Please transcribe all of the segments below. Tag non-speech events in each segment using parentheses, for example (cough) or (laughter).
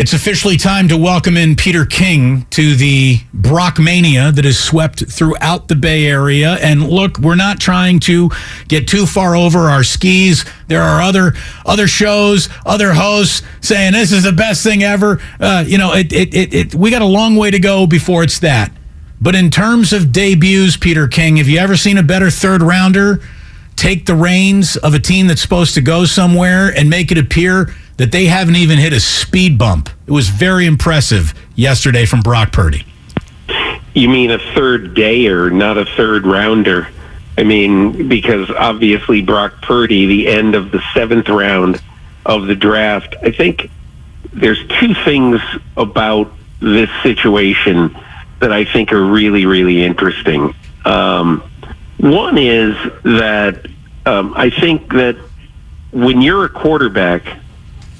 It's officially time to welcome in Peter King to the Brockmania that has swept throughout the Bay Area. And look, we're not trying to get too far over our skis. There are other other shows, other hosts saying this is the best thing ever. Uh, you know, it, it, it, it, we got a long way to go before it's that. But in terms of debuts, Peter King, have you ever seen a better third rounder take the reins of a team that's supposed to go somewhere and make it appear that they haven't even hit a speed bump. It was very impressive yesterday from Brock Purdy. You mean a third dayer, not a third rounder? I mean, because obviously Brock Purdy, the end of the seventh round of the draft, I think there's two things about this situation that I think are really, really interesting. Um, one is that um, I think that when you're a quarterback,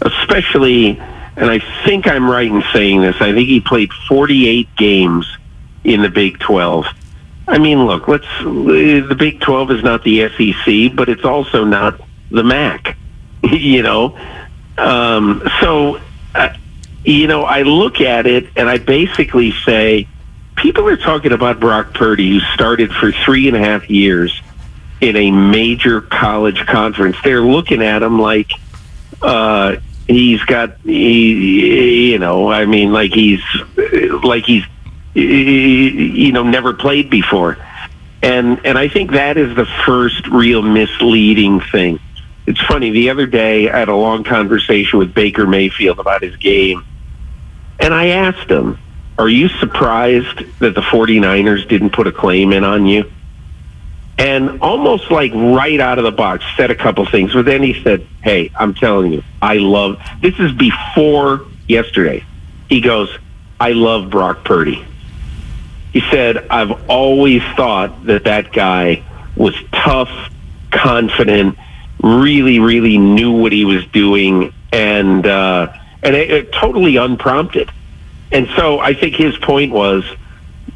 especially, and I think I'm right in saying this, I think he played 48 games in the Big 12. I mean, look, let's, the Big 12 is not the SEC, but it's also not the MAC, (laughs) you know? Um, so, uh, you know, I look at it and I basically say, people are talking about Brock Purdy, who started for three and a half years in a major college conference. They're looking at him like, uh, he's got he, you know i mean like he's like he's you know never played before and and i think that is the first real misleading thing it's funny the other day i had a long conversation with baker mayfield about his game and i asked him are you surprised that the 49ers didn't put a claim in on you and almost like right out of the box said a couple things. But then he said, "Hey, I'm telling you, I love this is before yesterday." He goes, "I love Brock Purdy." He said, "I've always thought that that guy was tough, confident, really, really knew what he was doing, and uh, and it, it, totally unprompted." And so I think his point was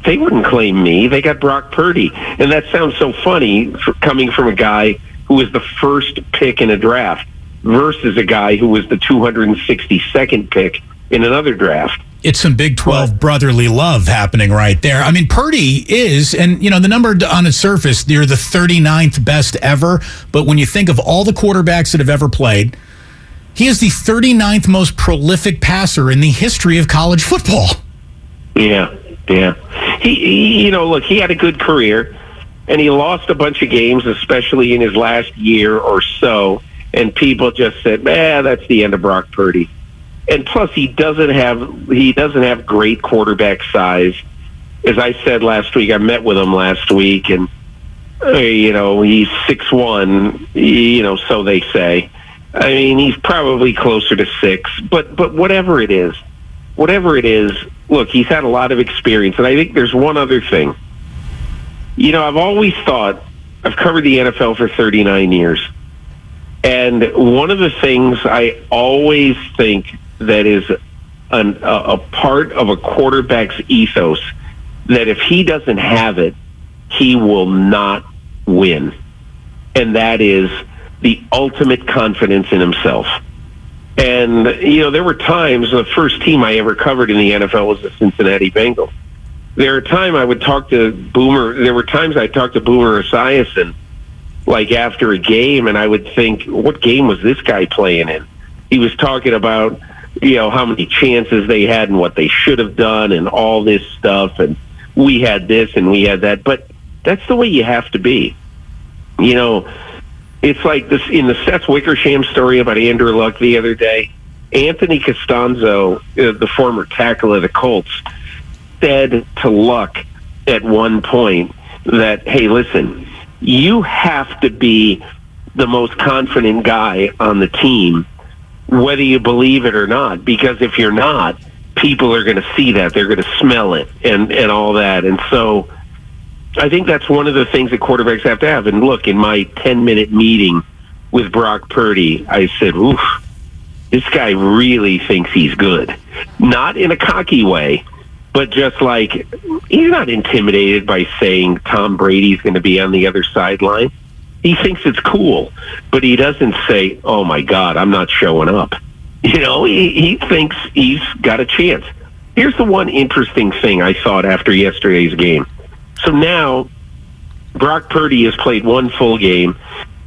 they wouldn't claim me. They got Brock Purdy. And that sounds so funny coming from a guy who was the first pick in a draft versus a guy who was the 262nd pick in another draft. It's some Big 12 brotherly love happening right there. I mean, Purdy is, and, you know, the number on its surface, they're the 39th best ever. But when you think of all the quarterbacks that have ever played, he is the 39th most prolific passer in the history of college football. Yeah, yeah he, he, you know, look, he had a good career, and he lost a bunch of games, especially in his last year or so. And people just said, "Man, that's the end of Brock Purdy." And plus, he doesn't have he doesn't have great quarterback size. As I said last week, I met with him last week, and uh, you know he's six one. You know, so they say. I mean, he's probably closer to six, but but whatever it is, whatever it is, look, he's had a lot of experience. And I think there's one other thing. You know, I've always thought, I've covered the NFL for 39 years. And one of the things I always think that is an, a, a part of a quarterback's ethos that if he doesn't have it, he will not win. And that is the ultimate confidence in himself. And, you know, there were times, the first team I ever covered in the NFL was the Cincinnati Bengals. There were times I would talk to Boomer, there were times I talked to Boomer Esiason, like after a game, and I would think, what game was this guy playing in? He was talking about, you know, how many chances they had and what they should have done and all this stuff. And we had this and we had that. But that's the way you have to be. You know, it's like this in the Seth Wickersham story about Andrew Luck the other day. Anthony Castonzo, uh, the former tackle of the Colts, said to Luck at one point that, hey, listen, you have to be the most confident guy on the team, whether you believe it or not, because if you're not, people are going to see that. They're going to smell it and, and all that. And so I think that's one of the things that quarterbacks have to have. And look, in my 10 minute meeting with Brock Purdy, I said, oof, this guy really thinks he's good. Not in a cocky way, but just like he's not intimidated by saying Tom Brady's going to be on the other sideline. He thinks it's cool, but he doesn't say, "Oh my God, I'm not showing up." (laughs) You know, he, he thinks he's got a chance. Here's the one interesting thing I thought after yesterday's game. So now, Brock Purdy has played one full game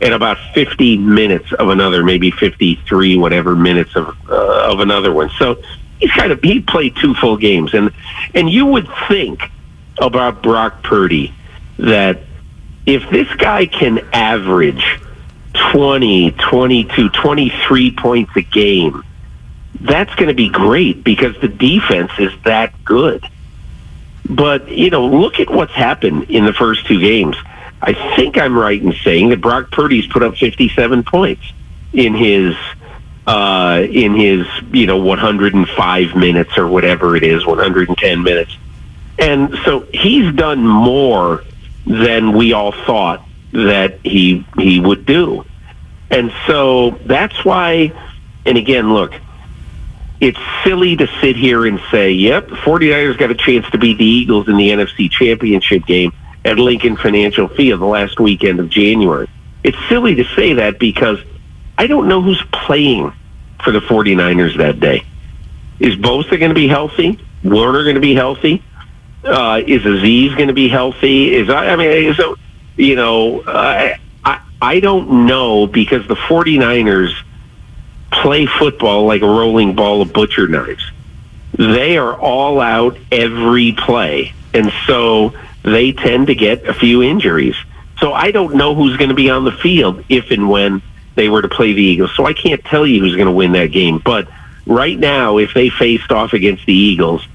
and about 50 minutes of another, maybe 53, whatever minutes of uh, of another one. So he's kind of he played two full games, and and you would think about Brock Purdy that if this guy can average 20, 22, 23 points a game, that's going to be great because the defense is that good. But, you know, look at what's happened in the first two games. I think I'm right in saying that Brock Purdy's put up 57 points in his uh, in his you know 105 minutes or whatever it is, 110 minutes, and so he's done more than we all thought that he he would do, and so that's why. And again, look, it's silly to sit here and say, "Yep, 49ers got a chance to beat the Eagles in the NFC Championship game at Lincoln Financial Field the last weekend of January." It's silly to say that because I don't know who's playing for the 49ers that day. Is Bosa going to be healthy? Warner going to be healthy? Uh, is Azeez going to be healthy? Is I, I mean, so you know, uh, I I don't know because the 49ers play football like a rolling ball of butcher knives. They are all out every play, and so they tend to get a few injuries. So I don't know who's going to be on the field if and when they were to play the Eagles. So I can't tell you who's going to win that game. But right now, if they faced off against the Eagles,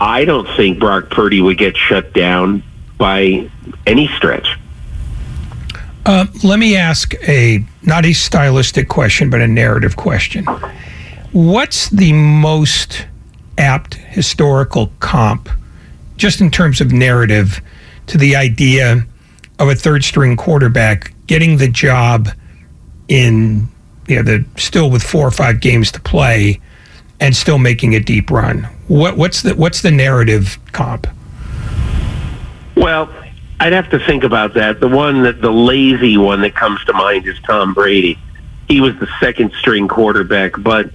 I don't think Brock Purdy would get shut down by any stretch. Uh, let me ask a not a stylistic question, but a narrative question. What's the most apt historical comp, just in terms of narrative, to the idea of a third string quarterback getting the job in you know the still with four or five games to play and still making a deep run. What what's the what's the narrative comp? Well, I'd have to think about that. The one that the lazy one that comes to mind is Tom Brady. He was the second string quarterback, but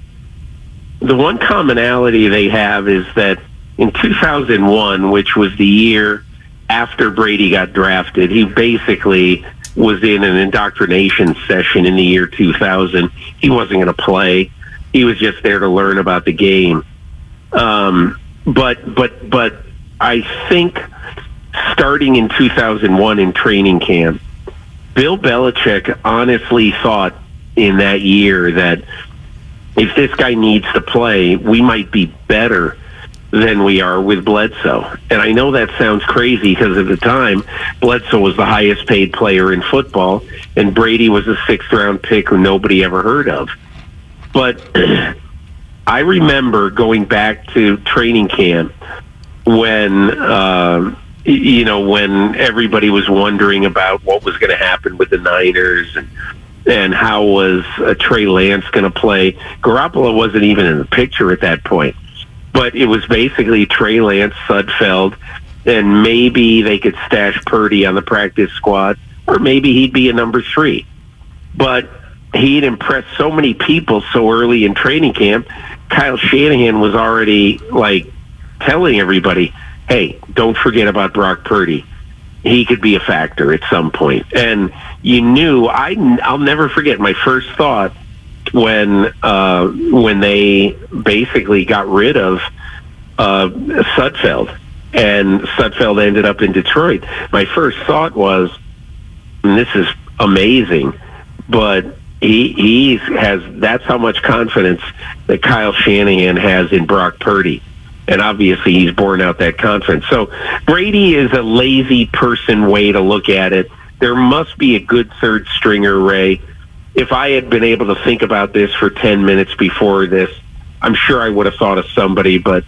the one commonality they have is that in 2001, which was the year after Brady got drafted, he basically was in an indoctrination session in the year 2000. He wasn't going to play. He was just there to learn about the game. Um, but but but I think starting in 2001 in training camp, Bill Belichick honestly thought in that year that if this guy needs to play, we might be better than we are with Bledsoe. And I know that sounds crazy because at the time, Bledsoe was the highest paid player in football, and Brady was a sixth round pick who nobody ever heard of. But (clears throat) I remember going back to training camp when. Uh, you know, when everybody was wondering about what was going to happen with the Niners and and how was uh, Trey Lance going to play. Garoppolo wasn't even in the picture at that point but it was basically Trey Lance, Sudfeld, and maybe they could stash Purdy on the practice squad, or maybe he'd be a number three. But he'd impressed so many people so early in training camp. Kyle Shanahan was already like telling everybody, "Hey, don't forget about Brock Purdy. He could be a factor at some point." And you knew I I'll never forget my first thought when uh, when they basically got rid of uh, Sudfeld, and Sudfeld ended up in Detroit. My first thought was, and this is amazing, but he he has that's how much confidence that Kyle Shanahan has in Brock Purdy. And obviously, he's borne out that confidence. So, Brady is a lazy person way to look at it. There must be a good third stringer, Ray. If I had been able to think about this for 10 minutes before this, I'm sure I would have thought of somebody, but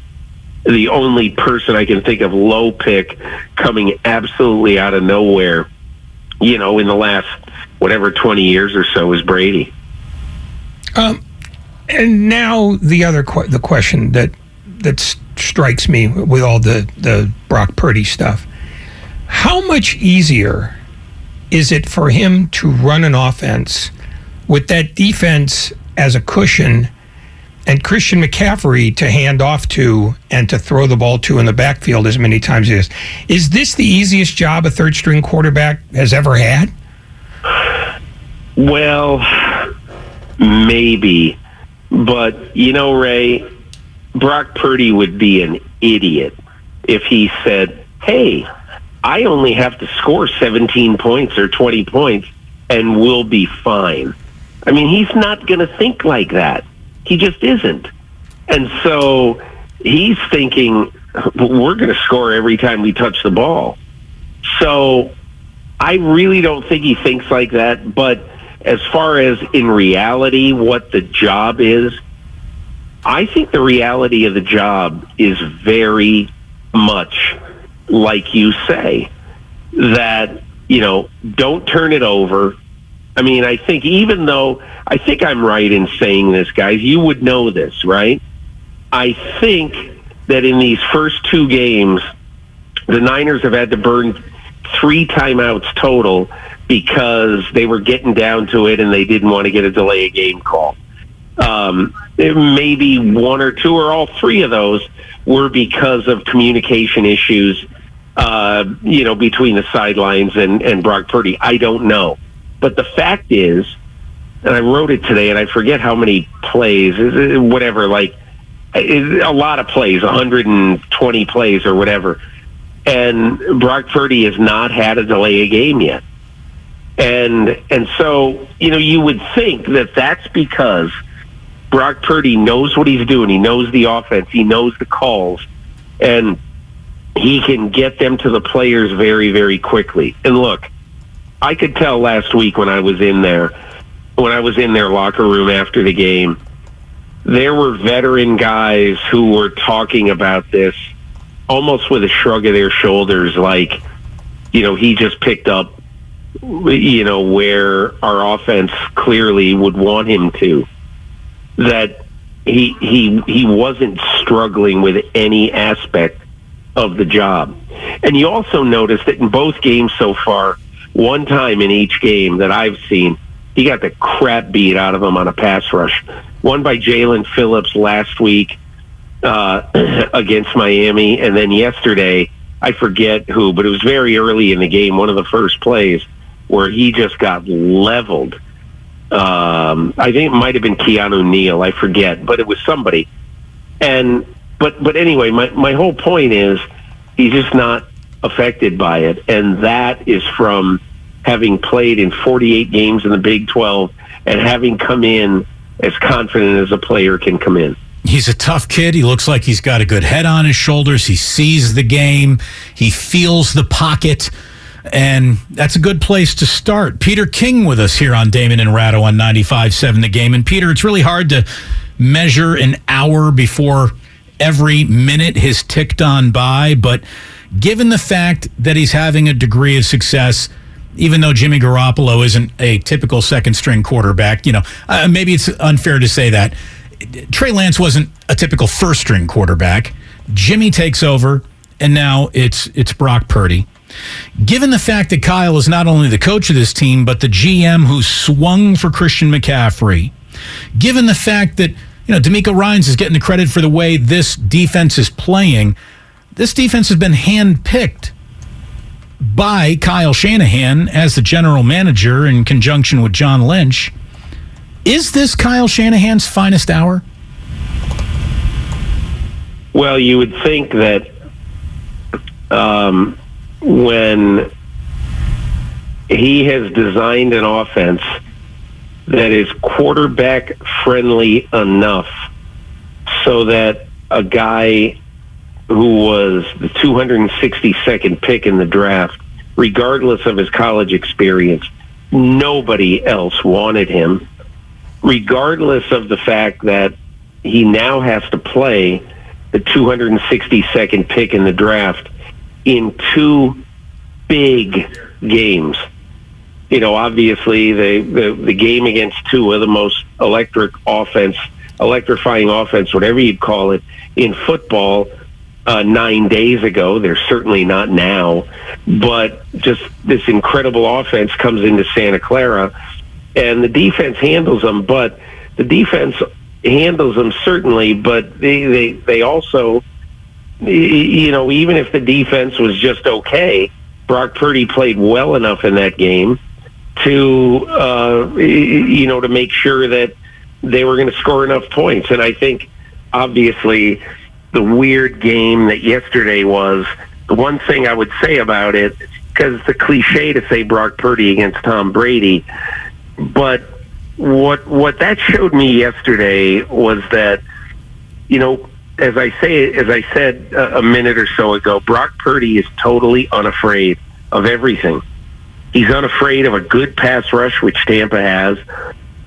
the only person I can think of low pick coming absolutely out of nowhere, you know, in the last whatever 20 years or so is Brady. Um, and now the other que- the question that that strikes me with all the the Brock Purdy stuff. How much easier is it for him to run an offense with that defense as a cushion and Christian McCaffrey to hand off to and to throw the ball to in the backfield as many times as is this the easiest job a third string quarterback has ever had? Well, maybe. But, you know, Ray, Brock Purdy would be an idiot if he said, hey, I only have to score 17 points or 20 points and we'll be fine. I mean, he's not going to think like that. He just isn't. And so he's thinking, we're going to score every time we touch the ball. So I really don't think he thinks like that. But as far as in reality, what the job is, I think the reality of the job is very much like you say that, you know, don't turn it over. I mean, I think even though I think I'm right in saying this, guys, you would know this, right? I think that in these first two games, the Niners have had to burn three timeouts total because they were getting down to it and they didn't want to get a delay a game call. Um, maybe one or two or all three of those were because of communication issues, uh, you know, between the sidelines and, and Brock Purdy. I don't know. But the fact is, and I wrote it today, and I forget how many plays, whatever, like a lot of plays, 120 plays or whatever. And Brock Purdy has not had a delay a game yet. And and so, you know, you would think that that's because – Brock Purdy knows what he's doing. He knows the offense. He knows the calls, and he can get them to the players very, very quickly. And look, I could tell last week when I was in there, when I was in their locker room after the game, there were veteran guys who were talking about this almost with a shrug of their shoulders, like, you know, he just picked up, you know, where our offense clearly would want him to that he he he wasn't struggling with any aspect of the job. And you also notice that in both games so far, one time in each game that I've seen, he got the crap beat out of him on a pass rush. One by Jaelan Phillips last week uh, (clears throat) against Miami, and then yesterday, I forget who, but it was very early in the game, one of the first plays where he just got leveled um, I think it might have been Keanu Neal. I forget, but it was somebody. And but but anyway, my my whole point is he's just not affected by it, and that is from having played in 48 games in the Big 12 and having come in as confident as a player can come in. He's a tough kid. He looks like he's got a good head on his shoulders. He sees the game. He feels the pocket. And that's a good place to start. Peter King with us here on Damon and Ratto on 95.7 The Game. And Peter, it's really hard to measure an hour before every minute has ticked on by. But given the fact that he's having a degree of success, even though Jimmy Garoppolo isn't a typical second string quarterback, you know, uh, maybe it's unfair to say that. Trey Lance wasn't a typical first string quarterback. Jimmy takes over, and now it's it's Brock Purdy. Given the fact that Kyle is not only the coach of this team, but the GM who swung for Christian McCaffrey, given the fact that, you know, DeMeco Ryans is getting the credit for the way this defense is playing, this defense has been handpicked by Kyle Shanahan as the general manager in conjunction with John Lynch. Is this Kyle Shanahan's finest hour? Well, you would think that um, when he has designed an offense that is quarterback friendly enough so that a guy who was the 262nd pick in the draft, regardless of his college experience, nobody else wanted him, regardless of the fact that he now has to play the 262nd pick in the draft in two big games. You know, obviously the, the, the game against Tua, the most electric offense, electrifying offense, whatever you'd call it, in football uh, nine days ago. They're certainly not now, but just this incredible offense comes into Santa Clara, and the defense handles them. But the defense handles them certainly, but they they they also, you know, even if the defense was just okay, Brock Purdy played well enough in that game to uh, you know to make sure that they were going to score enough points. And I think obviously the weird game that yesterday was the one thing I would say about it because it's a cliche to say Brock Purdy against Tom Brady, but what what that showed me yesterday was that you know as I say as I said a, a minute or so ago, Brock Purdy is totally unafraid of everything. He's unafraid of a good pass rush, which Tampa has.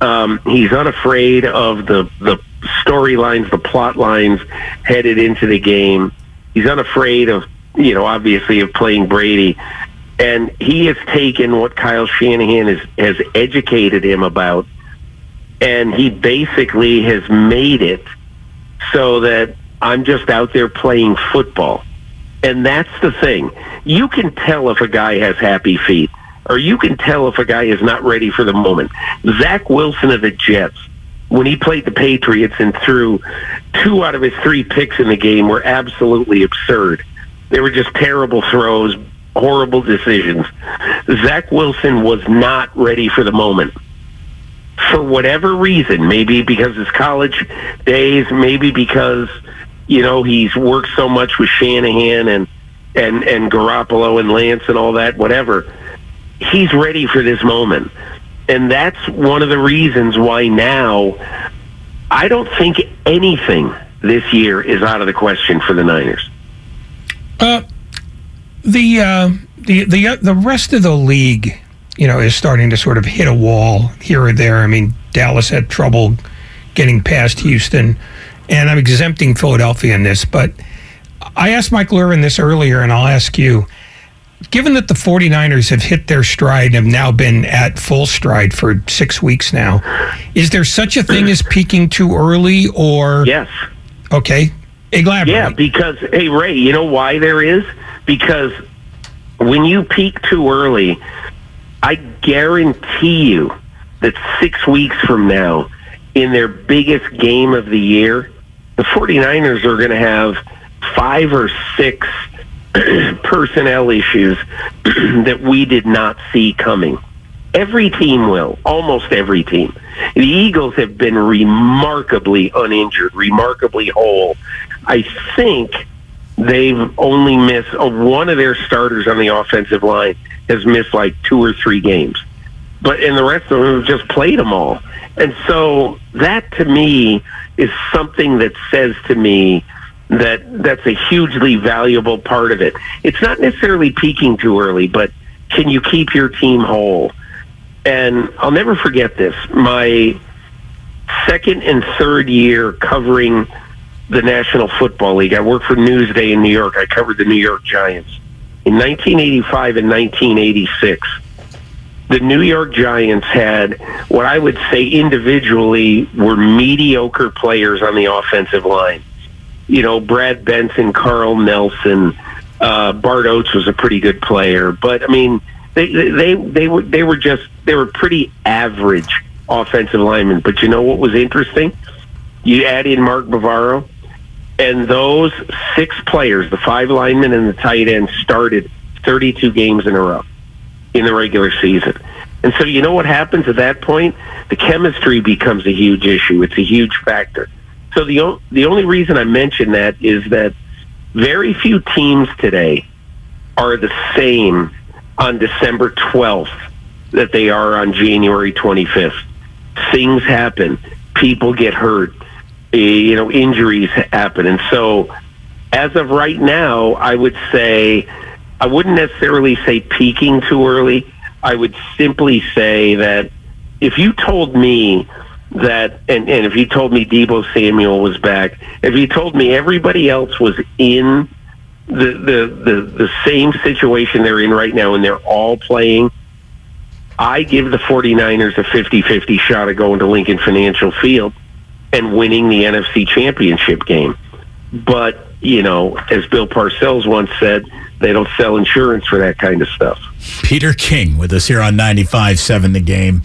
Um, he's unafraid of the the storylines, the plot lines headed into the game. He's unafraid of you know obviously of playing Brady, and he has taken what Kyle Shanahan has educated him about and he basically has made it so that I'm just out there playing football. And that's the thing. You can tell if a guy has happy feet, or you can tell if a guy is not ready for the moment. Zach Wilson of the Jets, when he played the Patriots and threw two out of his three picks in the game, were absolutely absurd. They were just terrible throws, horrible decisions. Zach Wilson was not ready for the moment for whatever reason, maybe because his college days, maybe because you know he's worked so much with Shanahan and and and Garoppolo and Lance and all that, whatever. He's ready for this moment, and that's one of the reasons why now I don't think anything this year is out of the question for the Niners. Uh, the uh, the the uh, the rest of the league you know, is starting to sort of hit a wall here or there. I mean, Dallas had trouble getting past Houston, and I'm exempting Philadelphia in this, but I asked Mike Lurin this earlier, and I'll ask you. Given that the 49ers have hit their stride and have now been at full stride for six weeks now, is there such a thing as peaking too early or? Yes. Okay. Elaborate. Yeah, because, hey, Ray, you know why there is? Because when you peak too early, I guarantee you that six weeks from now, in their biggest game of the year, the 49ers are going to have five or six (clears throat) personnel issues (clears throat) that we did not see coming. Every team will, almost every team. The Eagles have been remarkably uninjured, remarkably whole. I think they've only missed uh, one of their starters on the offensive line has missed like two or three games, but and the rest of them just played them all. And so that to me is something that says to me that that's a hugely valuable part of it. It's not necessarily peaking too early, but can you keep your team whole? And I'll never forget this. My second and third year covering the National Football League. I worked for Newsday in New York. I covered the New York Giants. In 1985 and 1986, the New York Giants had what I would say individually were mediocre players on the offensive line. You know, Brad Benson, Carl Nelson, uh, Bart Oates was a pretty good player, but I mean, they they they were they were just they were pretty average offensive linemen. But you know what was interesting? You add in Mark Bavaro, and those six players, the five linemen and the tight end, started 32 games in a row in the regular season. And so, you know what happens at that point? The chemistry becomes a huge issue. It's a huge factor. So the o- the only reason I mention that is that very few teams today are the same on December 12th that they are on January 25th. Things happen. People get hurt. Eh, You know, injuries happen. And so as of right now, I would say I wouldn't necessarily say peaking too early. I would simply say that if you told me that, and, and if you told me Deebo Samuel was back, if you told me everybody else was in the, the, the, the same situation they're in right now and they're all playing, I give the 49ers a 50-50 shot of going to Lincoln Financial Field and winning the NFC Championship game. But, you know, as Bill Parcells once said, they don't sell insurance for that kind of stuff. Peter King with us here on 95.7 The Game.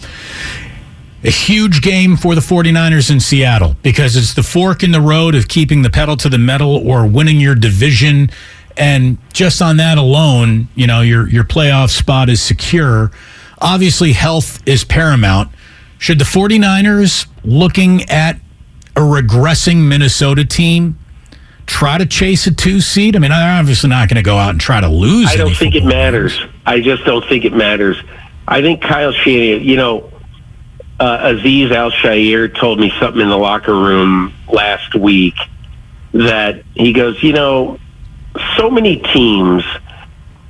A huge game for the 49ers in Seattle because it's the fork in the road of keeping the pedal to the metal or winning your division. And just on that alone, you know, your, your playoff spot is secure. Obviously, health is paramount. Should the 49ers, looking at a regressing Minnesota team, try to chase a two seed? I mean, I'm obviously not going to go out and try to lose. I don't think it matters. games. I just don't think it matters. I think Kyle Shanahan, you know, uh, Azeez Al-Shaair told me something in the locker room last week that he goes, you know, so many teams,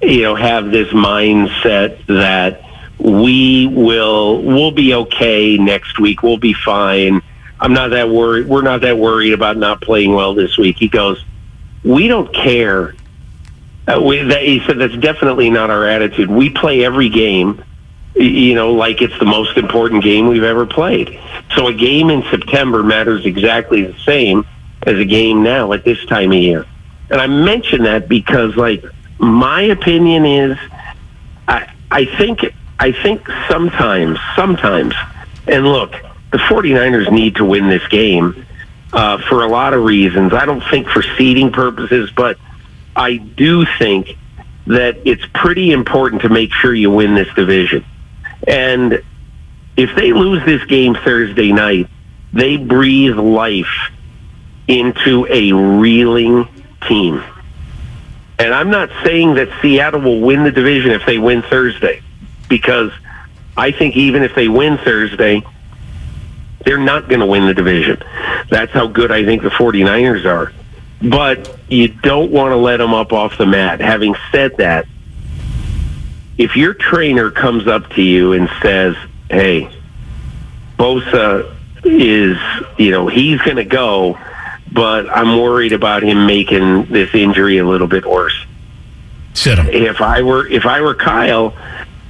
you know, have this mindset that we will we'll be okay next week. We'll be fine. I'm not that worried. We're not that worried about not playing well this week. He goes, we don't care. Uh, we, that, he said that's definitely not our attitude. We play every game, you know, like it's the most important game we've ever played. So a game in September matters exactly the same as a game now at this time of year. And I mention that because, like, my opinion is, I I think I think sometimes, sometimes, and look, the 49ers need to win this game uh, for a lot of reasons. I don't think for seeding purposes, but I do think that it's pretty important to make sure you win this division. And if they lose this game Thursday night, they breathe life into a reeling team. And I'm not saying that Seattle will win the division if they win Thursday, because I think even if they win Thursday, they're not going to win the division. That's how good I think the 49ers are. But you don't want to let them up off the mat. Having said that, if your trainer comes up to you and says, hey, Bosa is, you know, he's going to go, but I'm worried about him making this injury a little bit worse. Sit him. If I were if I were Kyle,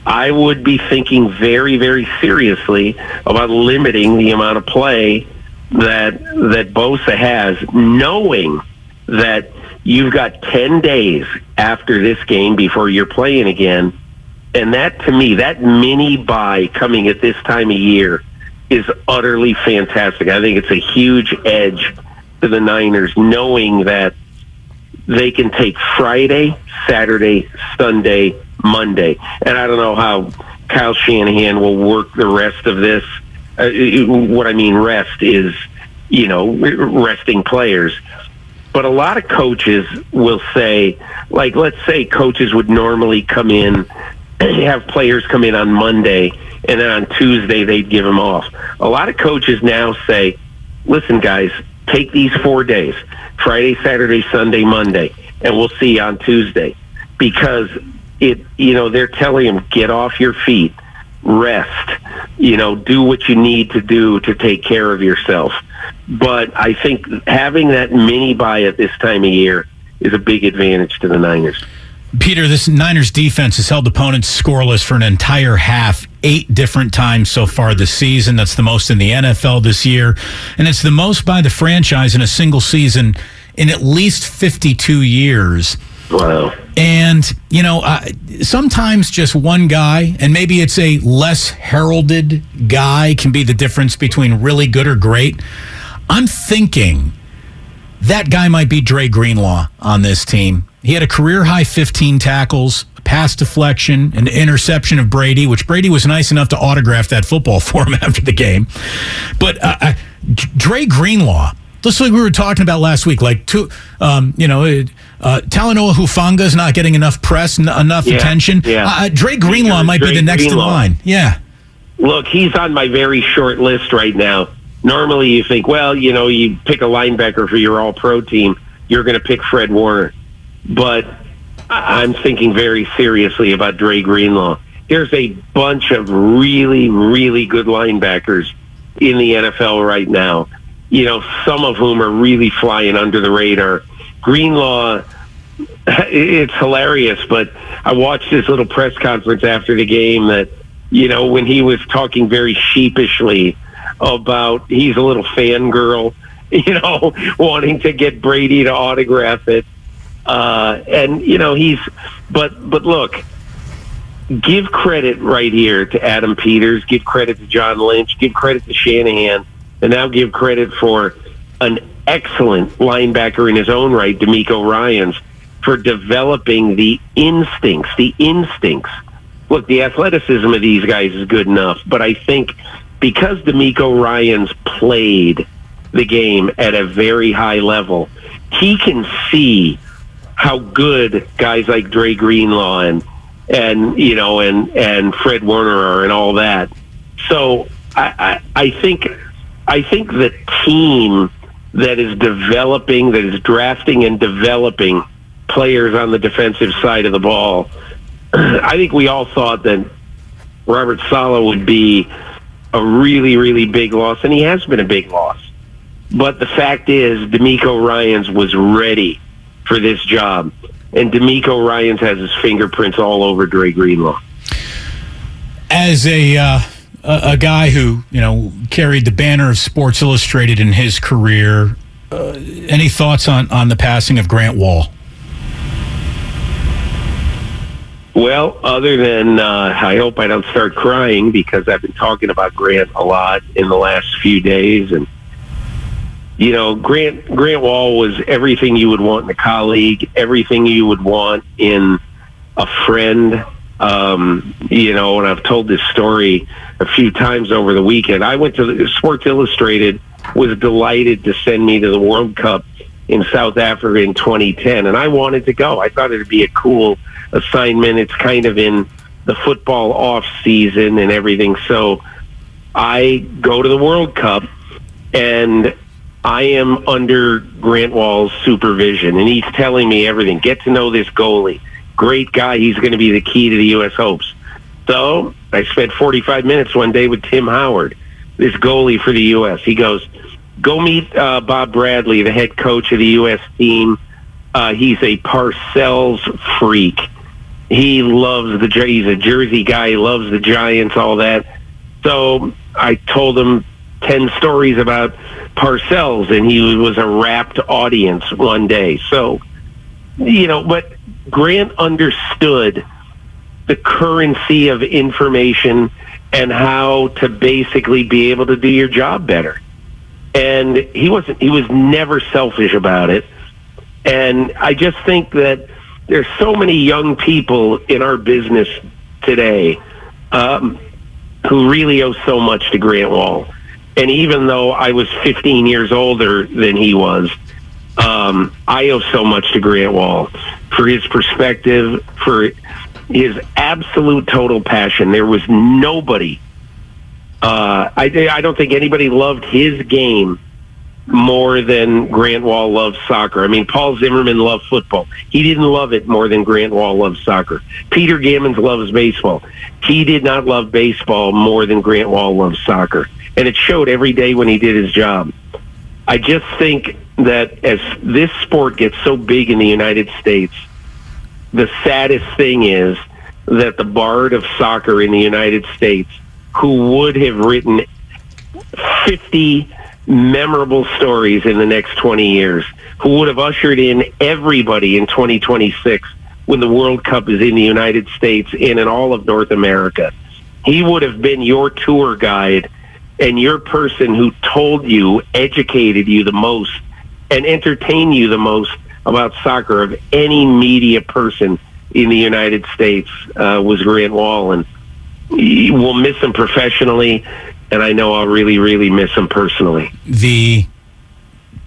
I would be thinking very very seriously about limiting the amount of play that that Bosa has, knowing that you've got 10 days after this game before you're playing again. And that to me, that mini bye coming at this time of year is utterly fantastic. I think it's a huge edge to the Niners knowing that they can take Friday, Saturday, Sunday, Monday. And I don't know how Kyle Shanahan will work the rest of this. Uh, what I mean, rest is, you know, resting players. But a lot of coaches will say, like, let's say coaches would normally come in, (clears throat) have players come in on Monday, and then on Tuesday they'd give them off. A lot of coaches now say, listen, guys, take these four days Friday, Saturday, Sunday, Monday, and we'll see you on Tuesday. Because it, you know, they're telling them, get off your feet, rest, you know, do what you need to do to take care of yourself. But I think having that mini bye at this time of year is a big advantage to the Niners. Peter, this Niners defense has held opponents scoreless for an entire half, eight different times so far this season. That's the most in the NFL this year. And it's the most by the franchise in a single season in at least 52 years. Wow. And, you know, sometimes just one guy, and maybe it's a less heralded guy, can be the difference between really good or great. I'm thinking that guy might be Dre Greenlaw on this team. He had a career high 15 tackles, pass deflection, an interception of Brady, which Brady was nice enough to autograph that football (laughs) for him after the game. But uh, uh, Dre Greenlaw, just like we were talking about last week, like two, um, you know, uh, Talanoa Hufanga is not getting enough press, n- enough Yeah, attention. yeah. Uh, Dre Greenlaw might be the next in line. Yeah. Look, he's on my very short list right now. Normally, you think, well, you know, you pick a linebacker for your all pro team, you're going to pick Fred Warner. But I'm thinking very seriously about Dre Greenlaw. There's a bunch of really, really good linebackers in the NFL right now, you know, some of whom are really flying under the radar. Greenlaw, it's hilarious, but I watched this little press conference after the game that, you know, when he was talking very sheepishly about he's a little fangirl, (laughs) you know, wanting to get Brady to autograph it. Uh, and, you know, he's, but, but look, give credit right here to Adam Peters, give credit to John Lynch, give credit to Shanahan, and now give credit for an excellent linebacker in his own right, DeMeco Ryans, for developing the instincts, the instincts. Look, the athleticism of these guys is good enough, but I think because DeMeco Ryans played the game at a very high level, he can see how good guys like Dre Greenlaw and and you know and and Fred Warner are and all that. So I, I I think I think the team that is developing, that is drafting and developing players on the defensive side of the ball. (clears throat) I think we all thought that Robert Saleh would be a really, really big loss, and he has been a big loss. But the fact is, DeMeco Ryans was ready for this job, and DeMeco Ryans has his fingerprints all over Dre Greenlaw. as a uh, a a guy who you know carried the banner of Sports Illustrated in his career, uh, any thoughts on on the passing of Grant Wahl? Well, other than uh, I hope I don't start crying because I've been talking about Grant a lot in the last few days, and you know, Grant Grant Wahl was everything you would want in a colleague, everything you would want in a friend. Um, you know, and I've told this story a few times over the weekend. I went to the, Sports Illustrated was delighted to send me to the World Cup in South Africa in 2010, and I wanted to go. I thought it'd be a cool assignment. It's kind of in the football off season and everything. So I go to the World Cup, and I am under Grant Wahl's supervision, and he's telling me everything. Get to know this goalie. Great guy. He's going to be the key to the U.S. hopes. So I spent 45 minutes one day with Tim Howard, this goalie for the U.S. He goes, go meet uh, Bob Bradley, the head coach of the U.S. team. Uh, he's a Parcells freak. He loves the he's a Jersey guy. He loves the Giants, all that. So I told him ten stories about Parcells, and he was a rapt audience one day. So you know, but Grant understood the currency of information and how to basically be able to do your job better. And he wasn't he was never selfish about it. And I just think that there's so many young people in our business today um, who really owe so much to Grant Wahl. And even though I was 15 years older than he was, um, I owe so much to Grant Wahl for his perspective, for his absolute total passion. There was nobody. Uh, I, I don't think anybody loved his game more than Grant Wahl loved soccer. I mean, Paul Zimmerman loved football. He didn't love it more than Grant Wahl loved soccer. Peter Gammons loves baseball. He did not love baseball more than Grant Wahl loved soccer. And it showed every day when he did his job. I just think that as this sport gets so big in the United States, the saddest thing is that the bard of soccer in the United States, who would have written 50 memorable stories in the next 20 years, who would have ushered in everybody in 2026 when the World Cup is in the United States and in all of North America. He would have been your tour guide and your person who told you, educated you the most, and entertained you the most about soccer of any media person in the United States uh, was Grant Wahl, and we'll miss him professionally, and I know I'll really, really miss him personally. The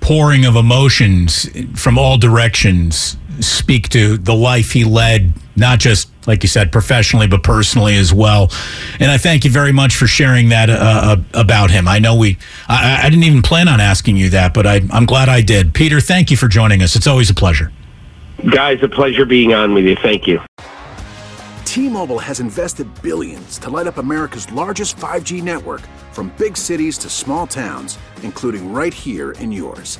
pouring of emotions from all directions speak to the life he led, not just like you said, professionally, but personally as well. And I thank you very much for sharing that uh, uh, about him. I know we, I, I, didn't even plan on asking you that, but I, I'm glad I did. Peter, thank you for joining us. It's always a pleasure. Guys, a pleasure being on with you. Thank you. T-Mobile has invested billions to light up America's largest 5G network from big cities to small towns, including right here in yours.